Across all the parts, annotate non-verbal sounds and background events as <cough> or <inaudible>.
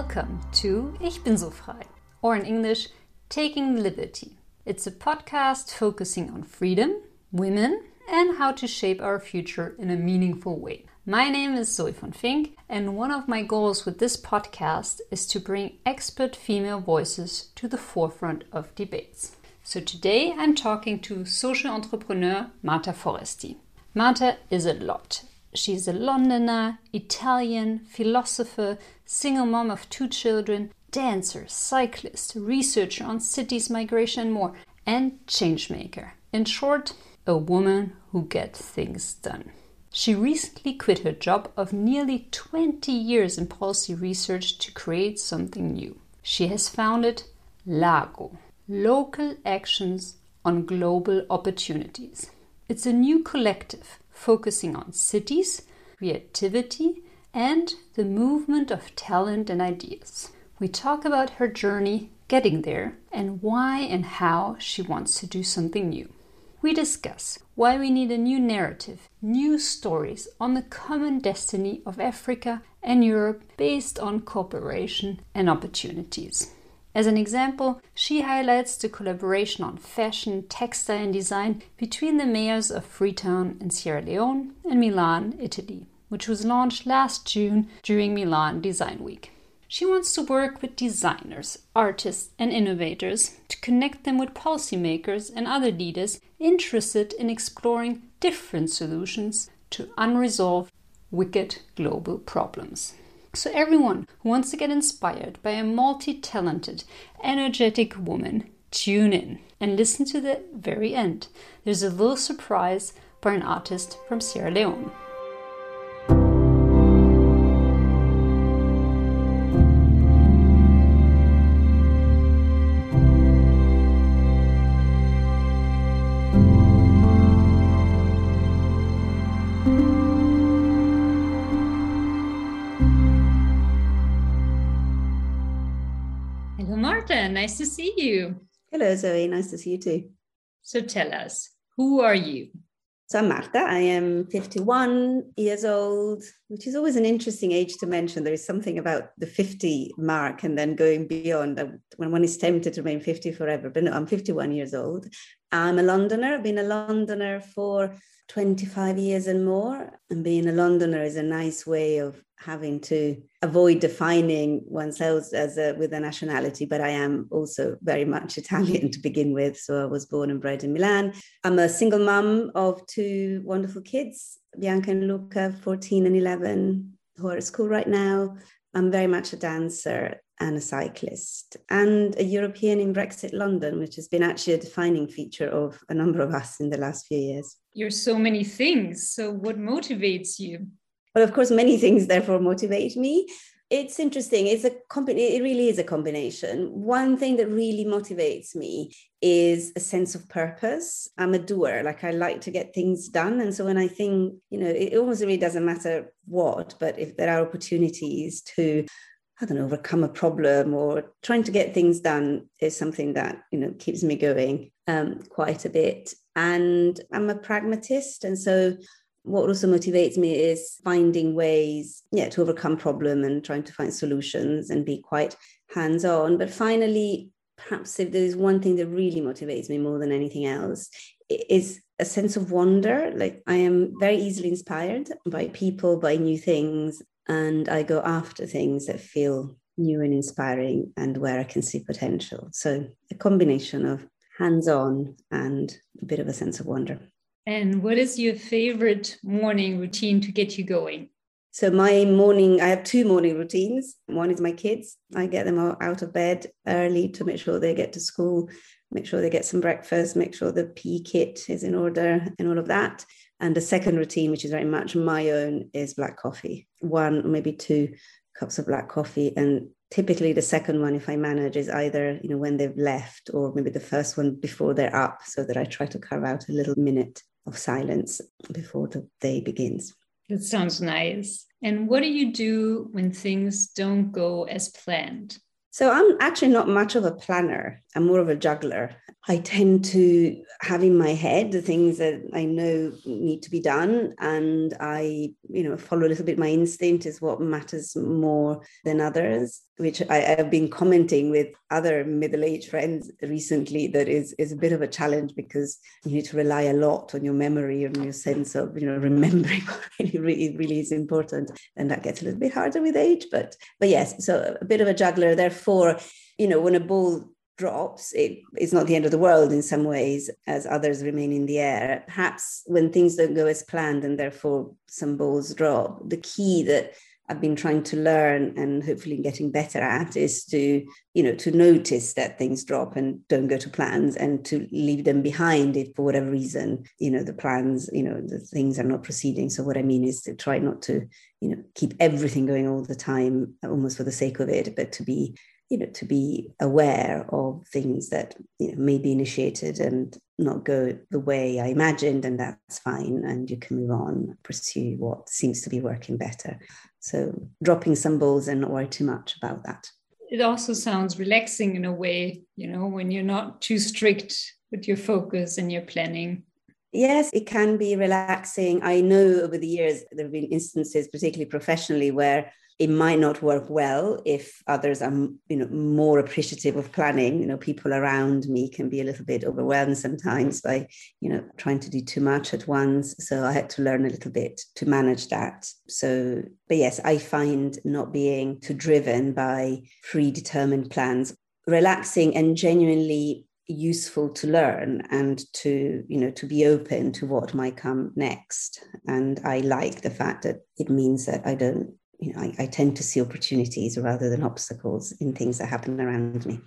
Welcome to Ich bin so frei, or in English, Taking Liberty. It's a podcast focusing on freedom, women, and how to shape our future in a meaningful way. My name is Zoe von Fink, and one of my goals with this podcast is to bring expert female voices to the forefront of debates. So today I'm talking to social entrepreneur Marta Foresti. Marta is a lot. She's a Londoner, Italian, philosopher, single mom of two children, dancer, cyclist, researcher on cities, migration, and more, and changemaker. In short, a woman who gets things done. She recently quit her job of nearly 20 years in policy research to create something new. She has founded LAGO, Local Actions on Global Opportunities. It's a new collective focusing on cities, creativity, and the movement of talent and ideas. We talk about her journey getting there and why and how she wants to do something new. We discuss why we need a new narrative, new stories on the common destiny of Africa and Europe based on cooperation and opportunities. As an example, she highlights the collaboration on fashion, textile, and design between the mayors of Freetown in Sierra Leone and Milan, Italy, which was launched last June during Milan Design Week. She wants to work with designers, artists, and innovators to connect them with policymakers and other leaders interested in exploring different solutions to unresolved, wicked global problems. So, everyone who wants to get inspired by a multi talented, energetic woman, tune in and listen to the very end. There's a little surprise by an artist from Sierra Leone. Nice to see you. Hello, Zoe. Nice to see you too. So tell us, who are you? So I'm Marta. I am 51 years old, which is always an interesting age to mention. There is something about the 50 mark and then going beyond when one is tempted to remain 50 forever. But no, I'm 51 years old. I'm a Londoner. I've been a Londoner for 25 years and more. And being a Londoner is a nice way of having to avoid defining oneself as a with a nationality but i am also very much italian to begin with. So i was born and bred in milan. I'm a single mum of two wonderful kids bianca and luca 14 and 11 who are at school right now. I'm very much a dancer and a cyclist and a european in brexit london which has been actually a defining feature of a number of us in the last few years. You're so many things. So what motivates you well, of course, many things therefore motivate me. It's interesting. It's a company. It really is a combination. One thing that really motivates me is a sense of purpose. I'm a doer. Like I like to get things done, and so when I think, you know, it almost really doesn't matter what, but if there are opportunities to I don't know, overcome a problem or trying to get things done is something that, you know, keeps me going um, quite a bit. And I'm a pragmatist. And so what also motivates me is finding ways yeah to overcome problem and trying to find solutions and be quite hands on but finally perhaps if there's one thing that really motivates me more than anything else is a sense of wonder. Like i am very easily inspired by people by new things and i go after things that feel new and inspiring and where i can see potential. So a combination of hands on and a bit of a sense of wonder and what is your favorite morning routine to get you going? So my morning, I have two morning routines. One is my kids. I get them out of bed early to make sure they get to school, make sure they get some breakfast, make sure the PE kit is in order and all of that. And the second routine, which is very much my own, is black coffee. One, maybe two cups of black coffee. And typically the second one, if I manage, is either, you know, when they've left or maybe the first one before they're up, so that I try to carve out a little minute of silence before the day begins. That sounds nice. And what do you do when things don't go as planned? So I'm actually not much of a planner. I'm more of a juggler. I tend to have in my head the things that I know need to be done, and I, you know, follow a little bit my instinct is what matters more than others. Which I, have been commenting with other middle-aged friends recently. That is is a bit of a challenge because you need to rely a lot on your memory and your sense of, you know, <laughs> remembering what really, really is important, and that gets a little bit harder with age. But but yes, so a bit of a juggler. Therefore, you know, when a ball drops, it is not the end of the world in some ways, as others remain in the air. Perhaps when things don't go as planned and therefore some balls drop, the key that I've been trying to learn and hopefully getting better at is to, you know, to notice that things drop and don't go to plans and to leave them behind if for whatever reason, you know, the plans, you know, the things are not proceeding. So what I mean is to try not to, you know, keep everything going all the time, almost for the sake of it, but to be you know, to be aware of things that you know, may be initiated and not go the way I imagined, and that's fine. And you can move on, pursue what seems to be working better. So dropping some balls and not worry too much about that. It also sounds relaxing in a way, you know, when you're not too strict with your focus and your planning. Yes, it can be relaxing. I know over the years there have been instances, particularly professionally, where it might not work well if others are you know more appreciative of planning. You know people around me can be a little bit overwhelmed sometimes by you know trying to do too much at once. So i had to learn a little bit to manage that. So but yes i find not being too driven by predetermined plans relaxing and genuinely useful to learn and to you know to be open to what might come next. And i like the fact that it means that i don't you know, I, I tend to see opportunities rather than obstacles in things that happen around me.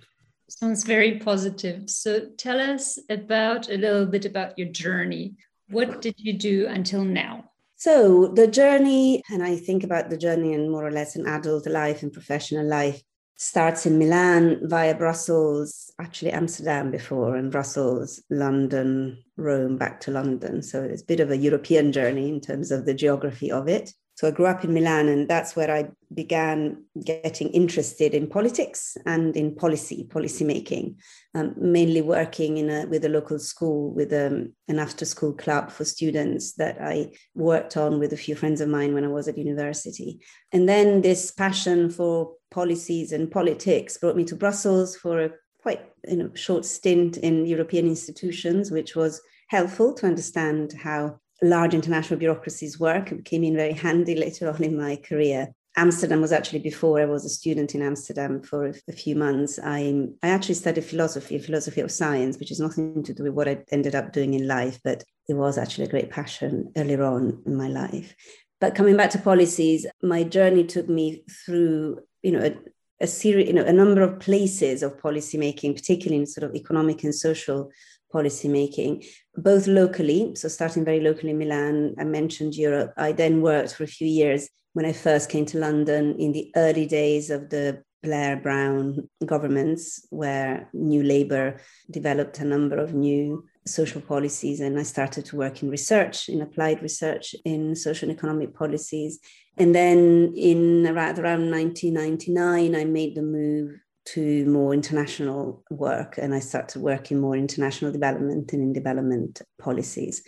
Sounds very positive. So tell us about a little bit about your journey. What did you do until now? So the journey, and I think about the journey in more or less an adult life and professional life, starts in Milan via Brussels, actually Amsterdam before, and Brussels, London, Rome, back to London. So it's a bit of a European journey in terms of the geography of it. So I grew up in Milan, and that's where I began getting interested in politics and in policy, policy making. Um, mainly working in a, with a local school, with um, an after-school club for students that I worked on with a few friends of mine when I was at university. And then this passion for policies and politics brought me to Brussels for a quite you know, short stint in European institutions, which was helpful to understand how large international bureaucracies work. It came in very handy later on in my career. Amsterdam was actually before I was a student in Amsterdam for a, few months. I, I actually studied philosophy, philosophy of science, which is nothing to do with what I ended up doing in life, but it was actually a great passion earlier on in my life. But coming back to policies, my journey took me through, you know, a, a series, you know, a number of places of policymaking, particularly in sort of economic and social policy making, both locally. So, starting very locally in Milan, I mentioned Europe. I then worked for a few years when I first came to London in the early days of the Blair Brown governments, where New Labour developed a number of new social policies. And I started to work in research, in applied research in social and economic policies. And then in around, around 1999, I made the move to more international work and I started working more international development and in development policies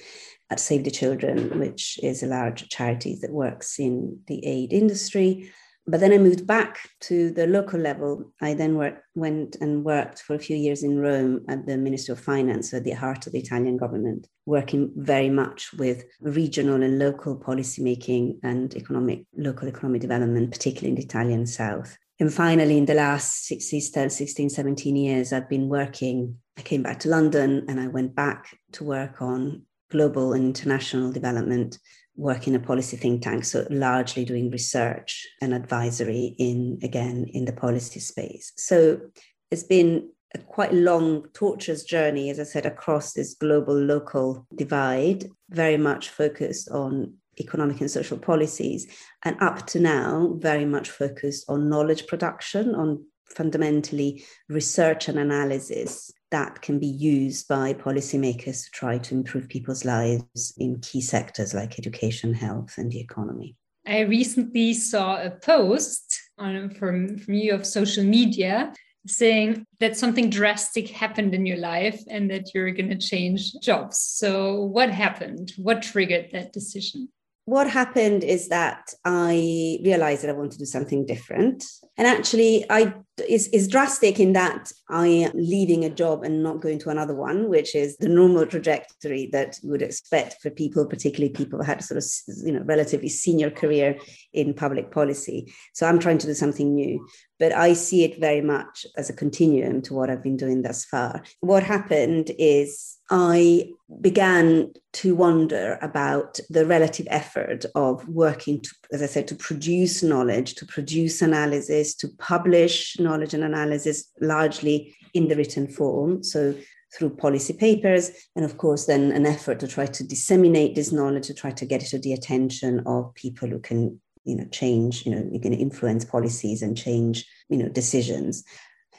at Save the Children, which is a large charity that works in the aid industry. But then I moved back to the local level. I then went and worked for a few years in Rome at the Ministry of Finance, at the heart of the Italian government, working very much with regional and local policymaking and economic, local economic development, particularly in the Italian South. And finally, in the last 16, 16, 17 years, I've been working. I came back to London and I went back to work on global and international development, work in a policy think tank. So, largely doing research and advisory in, again, in the policy space. So, it's been a quite long, tortuous journey, as I said, across this global local divide, very much focused on economic and social policies, and up to now, very much focused on knowledge production, on fundamentally research and analysis that can be used by policymakers to try to improve people's lives in key sectors like education, health, and the economy. I recently saw a post on, from, from you of social media saying that something drastic happened in your life and that you're going to change jobs. So, what happened? What triggered that decision? What happened is that I realized that I wanted to do something different. And actually, I is, is drastic in that I am leaving a job and not going to another one, which is the normal trajectory that you would expect for people, particularly people who had sort of you know relatively senior career in public policy. So I'm trying to do something new, but I see it very much as a continuum to what I've been doing thus far. What happened is I began to wonder about the relative effort of working, to, as I said, to produce knowledge, to produce analysis, to publish knowledge and analysis largely in the written form. So through policy papers, and of course, then an effort to try to disseminate this knowledge, to try to get it to the attention of people who can, you know, change, you know, you can influence policies and change, you know, decisions.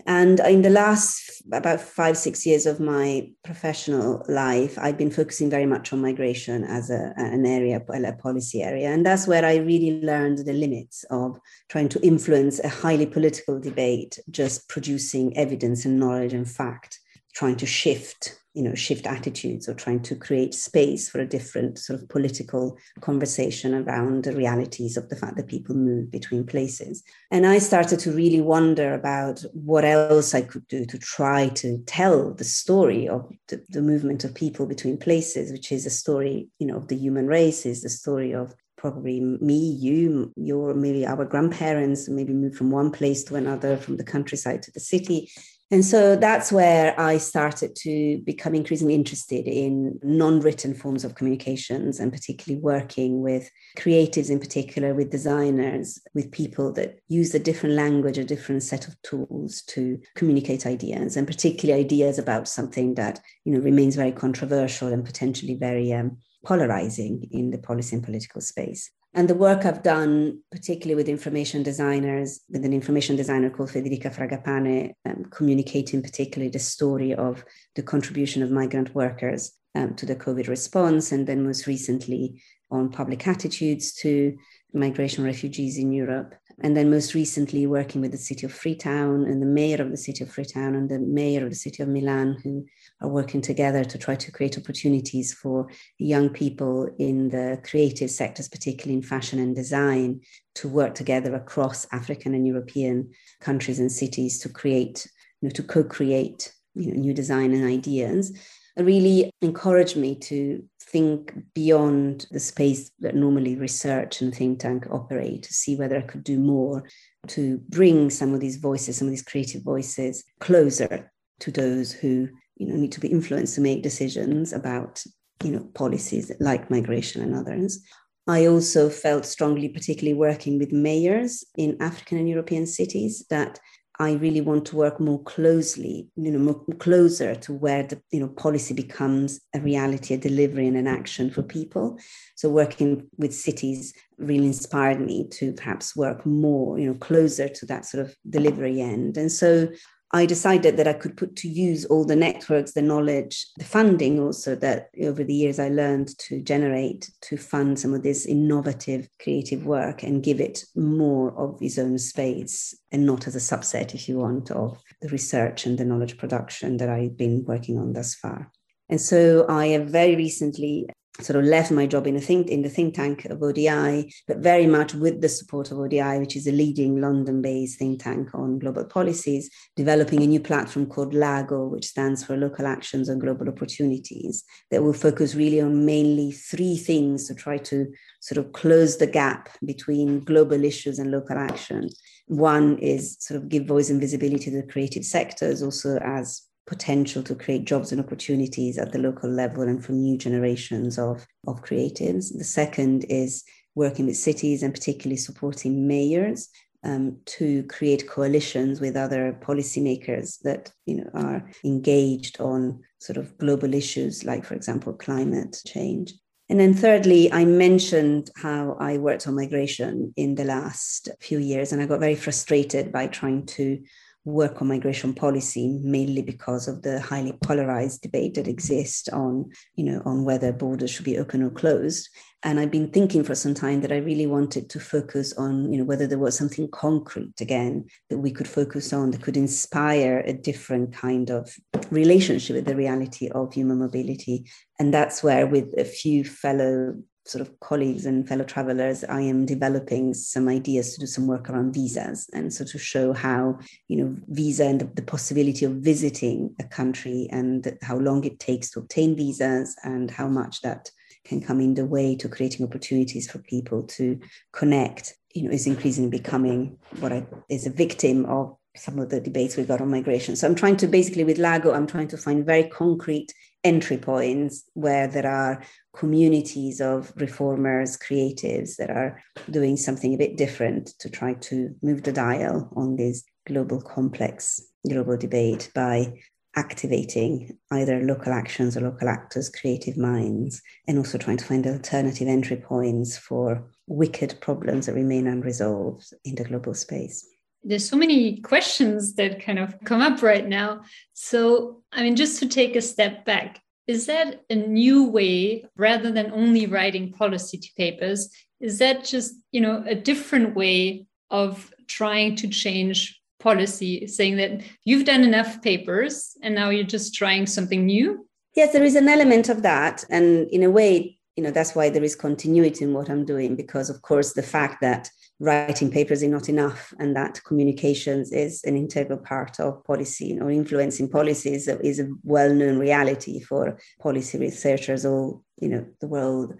And in the last about five, six years of my professional life, I've been focusing very much on migration as a, an area, a policy area. And that's where I really learned the limits of trying to influence a highly political debate, just producing evidence and knowledge and fact, trying to shift you know shift attitudes or trying to create space for a different sort of political conversation around the realities of the fact that people move between places and i started to really wonder about what else i could do to try to tell the story of the, the movement of people between places which is a story you know of the human race is the story of probably me, you, your maybe our grandparents maybe moved from one place to another, from the countryside to the city. And so that's where I started to become increasingly interested in non written forms of communications and particularly working with creatives, in particular, with designers, with people that use a different language, a different set of tools to communicate ideas, and particularly ideas about something that you know remains very controversial and potentially very um, polarizing in the policy and political space. And the work I've done, particularly with information designers, with an information designer called Federica Fragapane, um, communicating particularly the story of the contribution of migrant workers um, to the COVID response, and then most recently on public attitudes to migration refugees in Europe. And then most recently working with the city of Freetown and the mayor of the city of Freetown and the mayor of the city of Milan, who are working together to try to create opportunities for young people in the creative sectors, particularly in fashion and design, to work together across African and European countries and cities to create, you know, to co-create you know, new design and ideas. It really encouraged me to think beyond the space that normally research and think tank operate to see whether I could do more to bring some of these voices, some of these creative voices closer to those who you know need to be influenced to make decisions about you know policies like migration and others. I also felt strongly, particularly working with mayors in African and European cities, that I really want to work more closely, you know, more closer to where the you know policy becomes a reality, a delivery, and an action for people. So working with cities really inspired me to perhaps work more, you know, closer to that sort of delivery end. And so I decided that I could put to use all the networks, the knowledge, the funding also that over the years I learned to generate to fund some of this innovative creative work and give it more of its own space and not as a subset, if you want, of the research and the knowledge production that I've been working on thus far. And so I have very recently sort of left my job in the think in the think tank of ODI, but very much with the support of ODI, which is a leading London-based think tank on global policies, developing a new platform called LAGO, which stands for Local Actions on Global Opportunities, that will focus really on mainly three things to try to sort of close the gap between global issues and local action. One is sort of give voice and visibility to the creative sectors, also as potential to create jobs and opportunities at the local level and for new generations of, of creatives. The second is working with cities and particularly supporting mayors um, to create coalitions with other policymakers that you know are engaged on sort of global issues like, for example, climate change. And then thirdly, I mentioned how I worked on migration in the last few years, and I got very frustrated by trying to work on migration policy mainly because of the highly polarized debate that exists on you know on whether borders should be open or closed. And i've been thinking for some time that i really wanted to focus on you know whether there was something concrete again that we could focus on that could inspire a different kind of relationship with the reality of human mobility. And that's where with a few fellow sort of colleagues and fellow travelers, I am developing some ideas to do some work around visas. And so to show how, you know, visa and the, possibility of visiting a country and how long it takes to obtain visas and how much that can come in the way to creating opportunities for people to connect, you know, is increasingly becoming what I, is a victim of some of the debates we've got on migration. So I'm trying to basically with Lago, I'm trying to find very concrete entry points where there are communities of reformers, creatives that are doing something a bit different to try to move the dial on this global complex global debate by activating either local actions or local actors' creative minds, and also trying to find alternative entry points for wicked problems that remain unresolved in the global space there's so many questions that kind of come up right now. So, I mean, just to take a step back, is that a new way rather than only writing policy papers? Is that just, you know, a different way of trying to change policy, saying that you've done enough papers and now you're just trying something new? Yes, there is an element of that. And in a way, you know, that's why there is continuity in what I'm doing, because of course, the fact that writing papers is not enough and that communications is an integral part of policy. Know influencing policies is a well-known reality for policy researchers all you know the world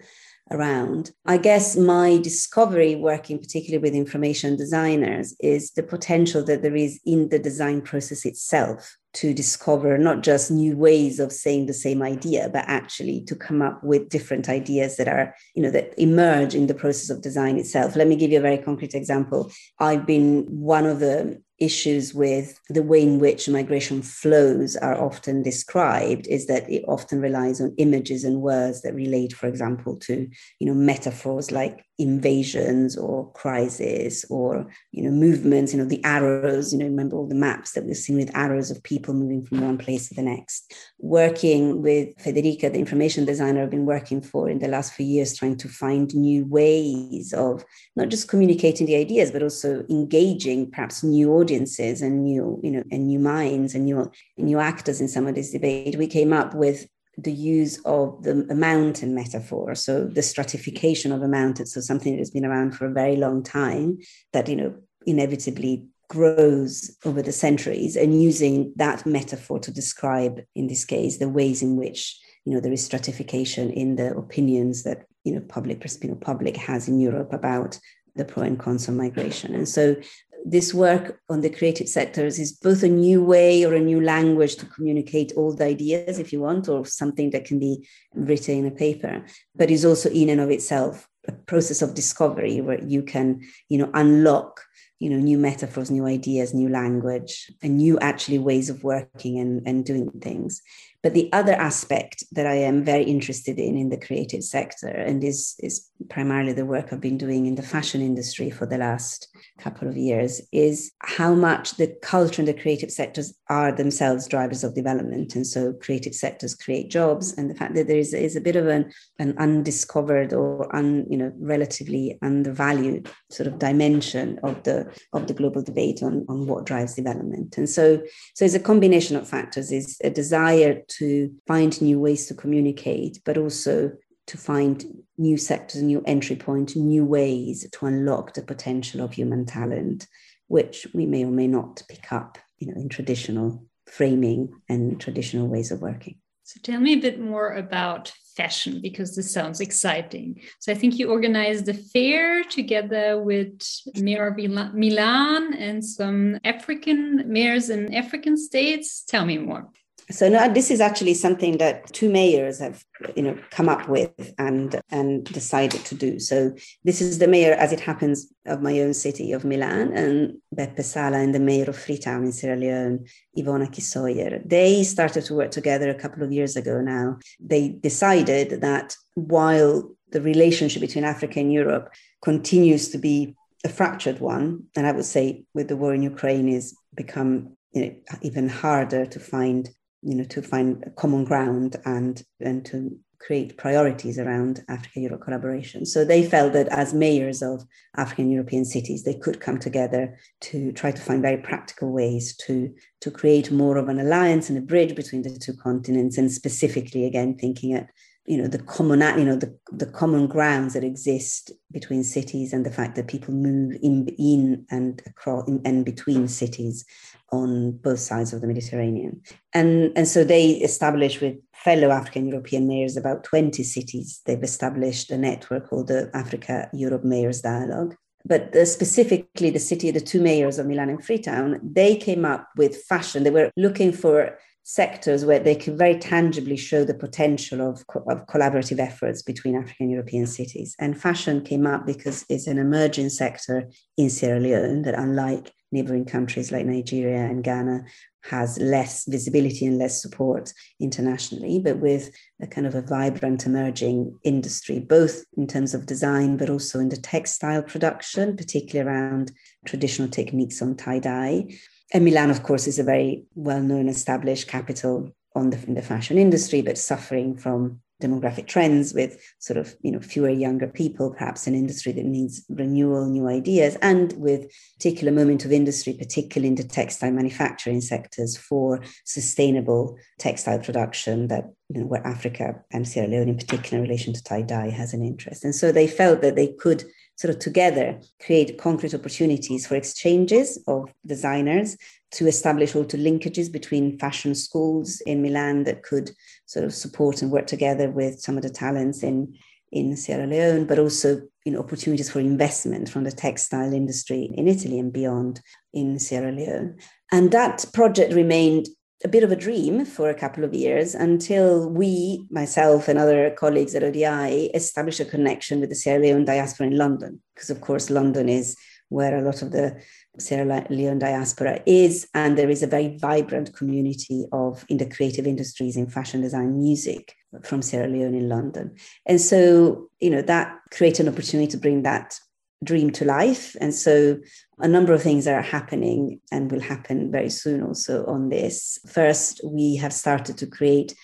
around. I guess my discovery working particularly with information designers is the potential that there is in the design process itself to discover not just new ways of saying the same idea but actually to come up with different ideas that are you know that emerge in the process of design itself let me give you a very concrete example i've been one of the issues with the way in which migration flows are often described is that it often relies on images and words that relate for example to you know metaphors like invasions or crisis or you know movements you know the arrows you know remember all the maps that we've seen with arrows of people moving from one place to the next. Working with federica the information designer i've been working for in the last few years trying to find new ways of not just communicating the ideas but also engaging perhaps new audiences and new you know and new minds and new new actors in some of this debate. We came up with the use of the mountain metaphor so the stratification of a mountain so something that has been around for a very long time that you know inevitably grows over the centuries and using that metaphor to describe in this case the ways in which you know there is stratification in the opinions that you know public you know, public has in Europe about the pro and cons of migration. And so this work on the creative sectors is both a new way or a new language to communicate old ideas, if you want, or something that can be written in a paper, but is also in and of itself a process of discovery where you can, you know, unlock you know new metaphors new ideas new language and new actually ways of working and, and doing things but the other aspect that I am very interested in in the creative sector, and is, is primarily the work I've been doing in the fashion industry for the last couple of years, is how much the culture and the creative sectors are themselves drivers of development. And so creative sectors create jobs, and the fact that there is, is a bit of an, an undiscovered or un, you know, relatively undervalued sort of dimension of the of the global debate on, on what drives development. And so, so it's a combination of factors, is a desire to find new ways to communicate, but also to find new sectors, new entry points, new ways to unlock the potential of human talent, which we may or may not pick up, you know, in traditional framing and traditional ways of working. So tell me a bit more about fashion because this sounds exciting. So I think you organized a fair together with Mayor of Milan and some African mayors in African states. Tell me more so now this is actually something that two mayors have you know come up with and and decided to do. So this is the mayor as it happens of my own city of milan and beppe sala and the mayor of freetown in sierra leone Yvonne Aki-Sawyer they started to work together a couple of years ago now. They decided that while the relationship between africa and europe continues to be a fractured one and i would say with the war in ukraine is become you know, even harder to find, you know, to find common ground and and to create priorities around Africa Europe collaboration. So they felt that as mayors of African European cities, they could come together to try to find very practical ways to, to create more of an alliance and a bridge between the two continents, and specifically, again, thinking at you know the common you know the, the common grounds that exist between cities and the fact that people move in in and across in, and between cities on both sides of the Mediterranean. And, and so they established with fellow African European mayors about 20 cities. They've established a network called the Africa Europe Mayors Dialogue. But the, specifically, the city, the two mayors of Milan and Freetown, they came up with fashion. They were looking for sectors where they could very tangibly show the potential of, of collaborative efforts between African European cities. And fashion came up because it's an emerging sector in Sierra Leone that, unlike neighboring countries like Nigeria and Ghana has less visibility and less support internationally, but with a kind of a vibrant emerging industry, both in terms of design, but also in the textile production, particularly around traditional techniques on tie dye. And Milan, of course, is a very well known established capital on the, in the fashion industry, but suffering from demographic trends with sort of you know fewer younger people perhaps an industry that needs renewal new ideas and with particular moment of industry particularly in the textile manufacturing sectors for sustainable textile production that you know where africa and sierra leone in particular in relation to tie dye has an interest. And so they felt that they could sort of together create concrete opportunities for exchanges of designers to establish also linkages between fashion schools in Milan that could sort of support and work together with some of the talents in, in Sierra Leone, but also you know, opportunities for investment from the textile industry in Italy and beyond in Sierra Leone. And that project remained a bit of a dream for a couple of years until we, myself and other colleagues at ODI, established a connection with the Sierra Leone diaspora in London. Because, of course, London is where a lot of the Sierra Leone diaspora is, and there is a very vibrant community of in the creative industries in fashion design, music from Sierra Leone in London, and so you know that created an opportunity to bring that dream to life, and so a number of things are happening and will happen very soon also on this. First, we have started to create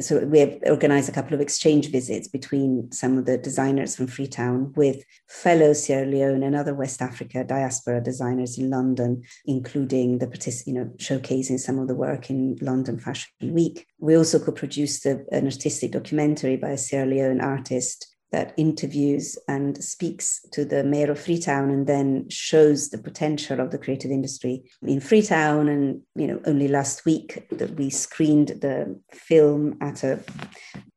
so we have organized a couple of exchange visits between some of the designers from Freetown with fellow Sierra Leone and other West Africa diaspora designers in London, including the you know showcasing some of the work in London Fashion Week. We also co-produced a, an artistic documentary by a Sierra Leone artist that interviews and speaks to the mayor of Freetown and then shows the potential of the creative industry in Freetown. And, you know, only last week that we screened the film at a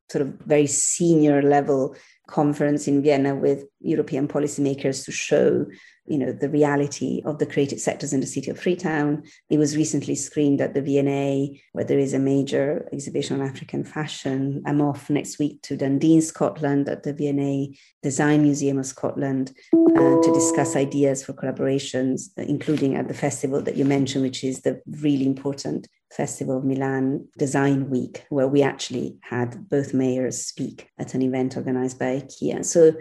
sort of very senior level conference in Vienna with European policymakers to show you know the reality of the creative sectors in the city of Freetown. It was recently screened at the V&A, where there is a major exhibition on African fashion. I'm off next week to Dundee, Scotland, at the V&A Design Museum of Scotland uh, to discuss ideas for collaborations, including at the festival that you mentioned, which is the really important Festival of Milan Design Week, where we actually had both mayors speak at an event organized by IKEA. So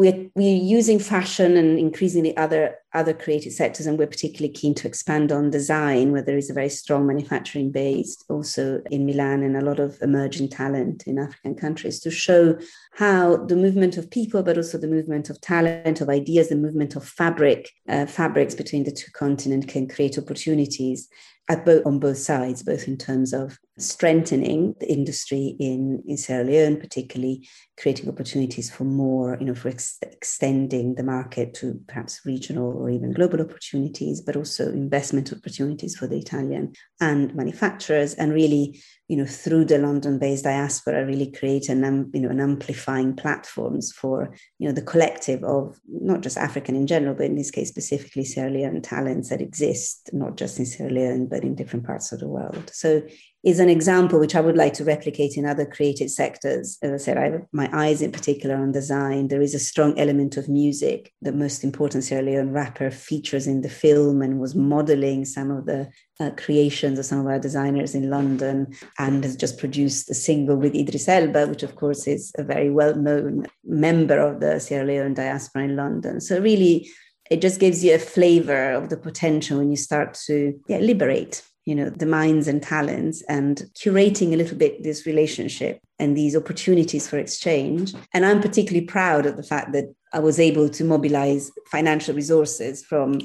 we're, we're using fashion and increasingly other other creative sectors, and we're particularly keen to expand on design, where there is a very strong manufacturing base also in Milan and a lot of emerging talent in African countries to show how the movement of people, but also the movement of talent, of ideas, the movement of fabric, uh, fabrics between the two continents can create opportunities at both on both sides, both in terms of strengthening the industry in, in Sierra Leone, particularly creating opportunities for more, you know, for ex- extending the market to perhaps regional or even global opportunities, but also investment opportunities for the Italian and manufacturers, and really, you know, through the London-based diaspora, really create an, um, you know, an amplifying platforms for, you know, the collective of not just African in general, but in this case specifically Sierra Leone talents that exist not just in Sierra Leone but in different parts of the world. So is an example which I would like to replicate in other creative sectors. As I said, I have my eyes in particular on design. There is a strong element of music. The most important Sierra Leone rapper features in the film and was modeling some of the uh, creations of some of our designers in London and has just produced a single with Idris Elba, which of course is a very well known member of the Sierra Leone diaspora in London. So, really, it just gives you a flavor of the potential when you start to yeah, liberate you know the minds and talents and curating a little bit this relationship and these opportunities for exchange. And i'm particularly proud of the fact that i was able to mobilize financial resources from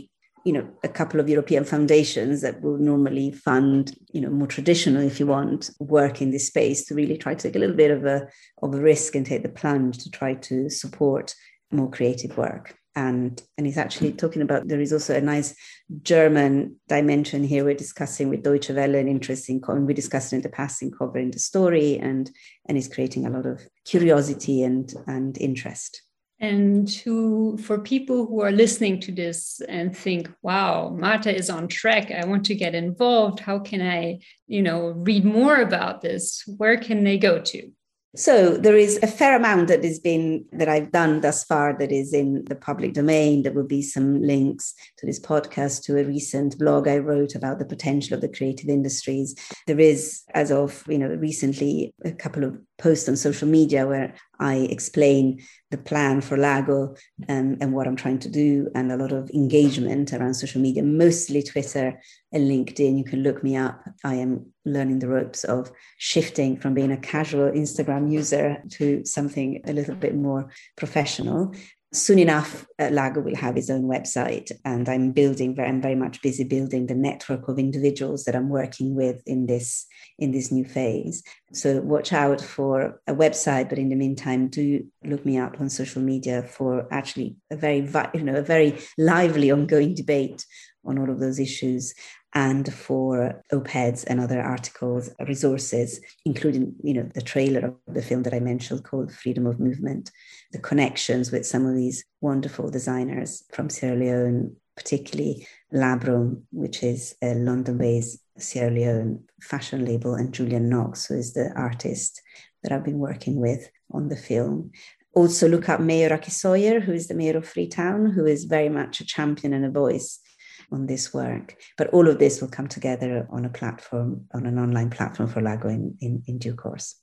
you know a couple of european foundations that will normally fund you know more traditional if you want work in this space to really try to take a little bit of a of a risk and take the plunge to try to support more creative work and and he's actually talking about there is also a nice German dimension here. We're discussing with Deutsche Welle an interesting, we discussed in the past in covering the story, and and he's creating a lot of curiosity and and interest. And to for people who are listening to this and think, "Wow, Marta is on track. I want to get involved. How can I, you know, read more about this? Where can they go to?" So there is a fair amount that has been that I've done thus far that is in the public domain. There will be some links to this podcast to a recent blog I wrote about the potential of the creative industries. There is, as of you know, recently a couple of posts on social media where I explain the plan for Lago um, and what I'm trying to do, and a lot of engagement around social media, mostly Twitter and LinkedIn. You can look me up. I am learning the ropes of shifting from being a casual Instagram user to something a little bit more professional soon enough, uh, Lago will have his own website, and I'm building. I'm very much busy building the network of individuals that I'm working with in this in this new phase. So watch out for a website, but in the meantime, do look me up on social media for actually a very you know a very lively ongoing debate on all of those issues and for op-eds and other articles, resources, including you know the trailer of the film that I mentioned called Freedom of Movement, the connections with some of these wonderful designers from Sierra Leone, particularly Labrum, which is a London-based Sierra Leone fashion label, and Julian Knox, who is the artist that I've been working with on the film. Also, look up Mayor Aki Sawyer, who is the mayor of Freetown, who is very much a champion and a voice on this work. But all of this will come together on a platform, on an online platform for Lago in, in, in due course.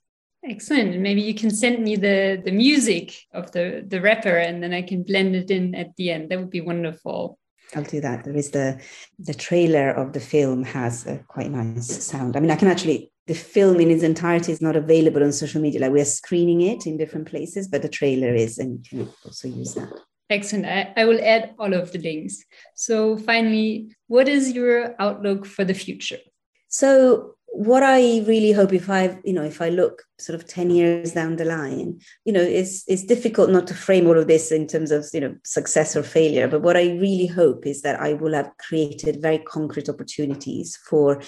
Excellent. Maybe you can send me the the music of the the rapper, and then I can blend it in at the end. That would be wonderful. I'll do that. There is the the trailer of the film has a quite nice sound. I mean, I can actually the film in its entirety is not available on social media. Like we're screening it in different places, but the trailer is, and you can also use that. Excellent. I, I will add all of the links. So, finally, what is your outlook for the future? So, what I really hope if I, you know, if I look sort of 10 years down the line, you know, it's it's difficult not to frame all of this in terms of, you know, success or failure. But what I really hope is that I will have created very concrete opportunities for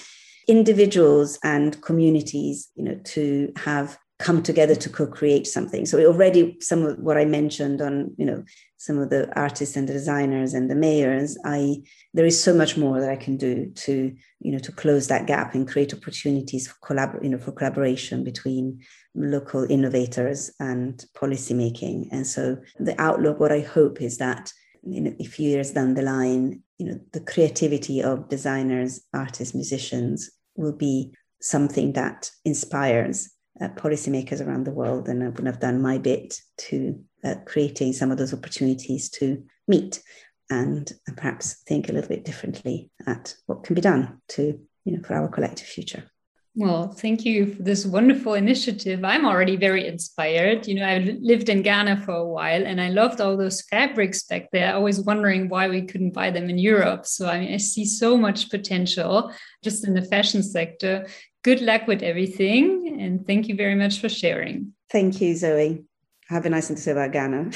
individuals and communities, you know, to have come together to co-create something so already some of what i mentioned on you know some of the artists and the designers and the mayors i there is so much more that i can do to you know to close that gap and create opportunities for collab you know for collaboration between local innovators and policy making and so the outlook what i hope is that in a few years down the line you know the creativity of designers artists musicians will be something that inspires uh, policymakers around the world, and I would have done my bit to uh, creating some of those opportunities to meet and, and perhaps think a little bit differently at what can be done to you know for our collective future. Well, thank you for this wonderful initiative. I'm already very inspired. You know, I lived in Ghana for a while and I loved all those fabrics back there. I was wondering why we couldn't buy them in Europe. So, I mean, I see so much potential just in the fashion sector good luck with everything. And thank you very much for sharing. Thank you, Zoe. I have a nice to say about Ghana.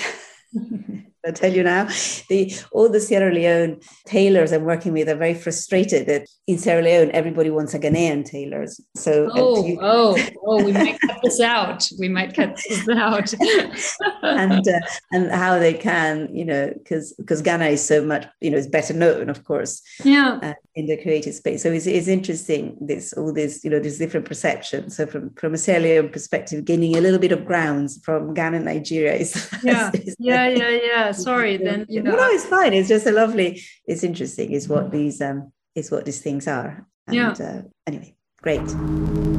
<laughs> I tell you now, the all the Sierra Leone tailors I'm working with are very frustrated that in Sierra Leone everybody wants a Ghanaian tailors. So oh you, oh oh, we might cut this out. We might cut this out. <laughs> and uh, and how they can, you know, because because Ghana is so much, you know, is better known, of course. Yeah. Uh, in the creative space, so it's, it's interesting. This all this, you know, there's different perceptions. So from from a Sierra Leone perspective, gaining a little bit of grounds from Ghana, Nigeria <laughs> is yeah, is, yeah, yeah, yeah sorry then you know no it's fine. It's just a lovely it's interesting is what these um is what these things are. And yeah. uh, anyway great.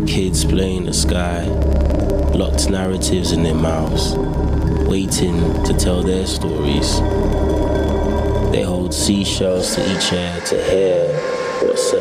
Kids playing the sky locked narratives in their mouths waiting to tell their stories. They hold seashells to each ear to hear what's